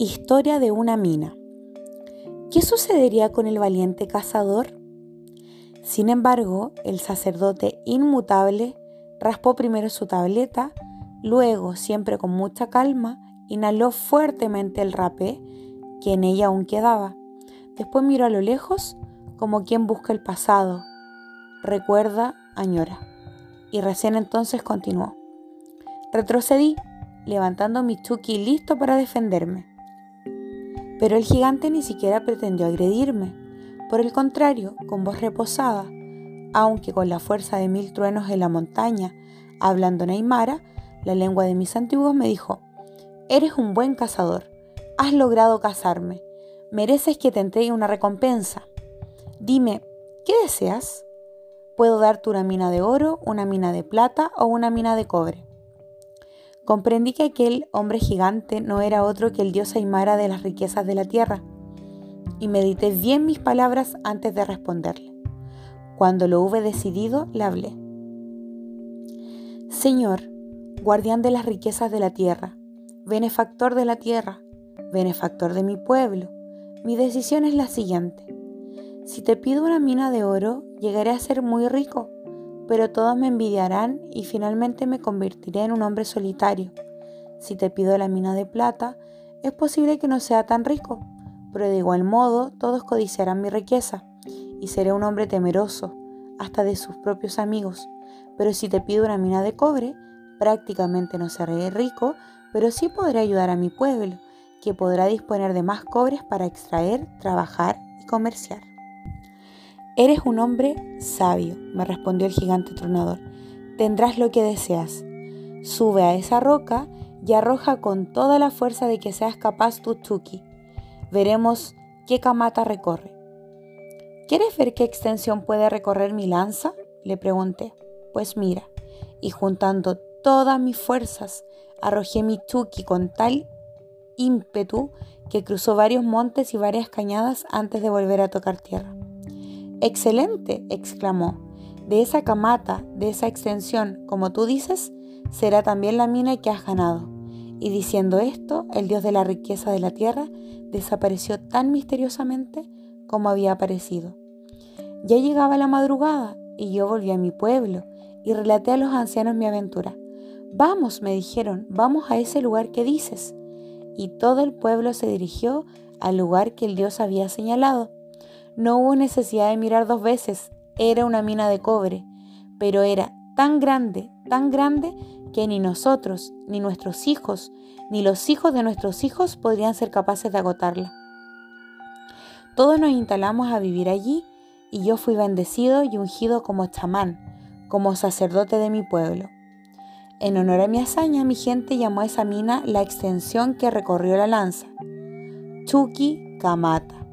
Historia de una mina. ¿Qué sucedería con el valiente cazador? Sin embargo, el sacerdote inmutable raspó primero su tableta, luego, siempre con mucha calma, inhaló fuertemente el rapé que en ella aún quedaba. Después miró a lo lejos como quien busca el pasado. Recuerda, añora. Y recién entonces continuó. Retrocedí, levantando mi chuki listo para defenderme. Pero el gigante ni siquiera pretendió agredirme. Por el contrario, con voz reposada, aunque con la fuerza de mil truenos en la montaña, hablando en la lengua de mis antiguos, me dijo, Eres un buen cazador, has logrado cazarme, mereces que te entregue una recompensa. Dime, ¿qué deseas? Puedo darte una mina de oro, una mina de plata o una mina de cobre. Comprendí que aquel hombre gigante no era otro que el dios Aymara de las riquezas de la tierra, y medité bien mis palabras antes de responderle. Cuando lo hube decidido, le hablé. Señor, guardián de las riquezas de la tierra, benefactor de la tierra, benefactor de mi pueblo, mi decisión es la siguiente. Si te pido una mina de oro, llegaré a ser muy rico pero todos me envidiarán y finalmente me convertiré en un hombre solitario. Si te pido la mina de plata, es posible que no sea tan rico, pero de igual modo todos codiciarán mi riqueza y seré un hombre temeroso, hasta de sus propios amigos. Pero si te pido una mina de cobre, prácticamente no seré rico, pero sí podré ayudar a mi pueblo, que podrá disponer de más cobres para extraer, trabajar y comerciar. Eres un hombre sabio, me respondió el gigante tronador. Tendrás lo que deseas. Sube a esa roca y arroja con toda la fuerza de que seas capaz tu Chuki. Veremos qué camata recorre. ¿Quieres ver qué extensión puede recorrer mi lanza? le pregunté. Pues mira, y juntando todas mis fuerzas, arrojé mi Chuki con tal ímpetu que cruzó varios montes y varias cañadas antes de volver a tocar tierra. Excelente, exclamó. De esa camata, de esa extensión, como tú dices, será también la mina que has ganado. Y diciendo esto, el dios de la riqueza de la tierra desapareció tan misteriosamente como había aparecido. Ya llegaba la madrugada y yo volví a mi pueblo y relaté a los ancianos mi aventura. Vamos, me dijeron, vamos a ese lugar que dices. Y todo el pueblo se dirigió al lugar que el dios había señalado. No hubo necesidad de mirar dos veces, era una mina de cobre, pero era tan grande, tan grande, que ni nosotros, ni nuestros hijos, ni los hijos de nuestros hijos podrían ser capaces de agotarla. Todos nos instalamos a vivir allí y yo fui bendecido y ungido como chamán, como sacerdote de mi pueblo. En honor a mi hazaña, mi gente llamó a esa mina la extensión que recorrió la lanza, Chuki Kamata.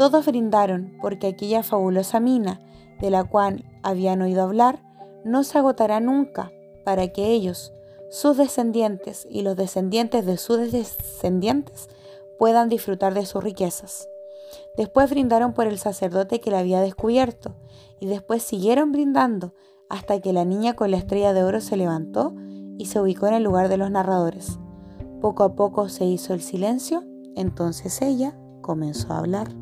Todos brindaron porque aquella fabulosa mina, de la cual habían oído hablar, no se agotará nunca para que ellos, sus descendientes y los descendientes de sus descendientes puedan disfrutar de sus riquezas. Después brindaron por el sacerdote que la había descubierto y después siguieron brindando hasta que la niña con la estrella de oro se levantó y se ubicó en el lugar de los narradores. Poco a poco se hizo el silencio, entonces ella comenzó a hablar.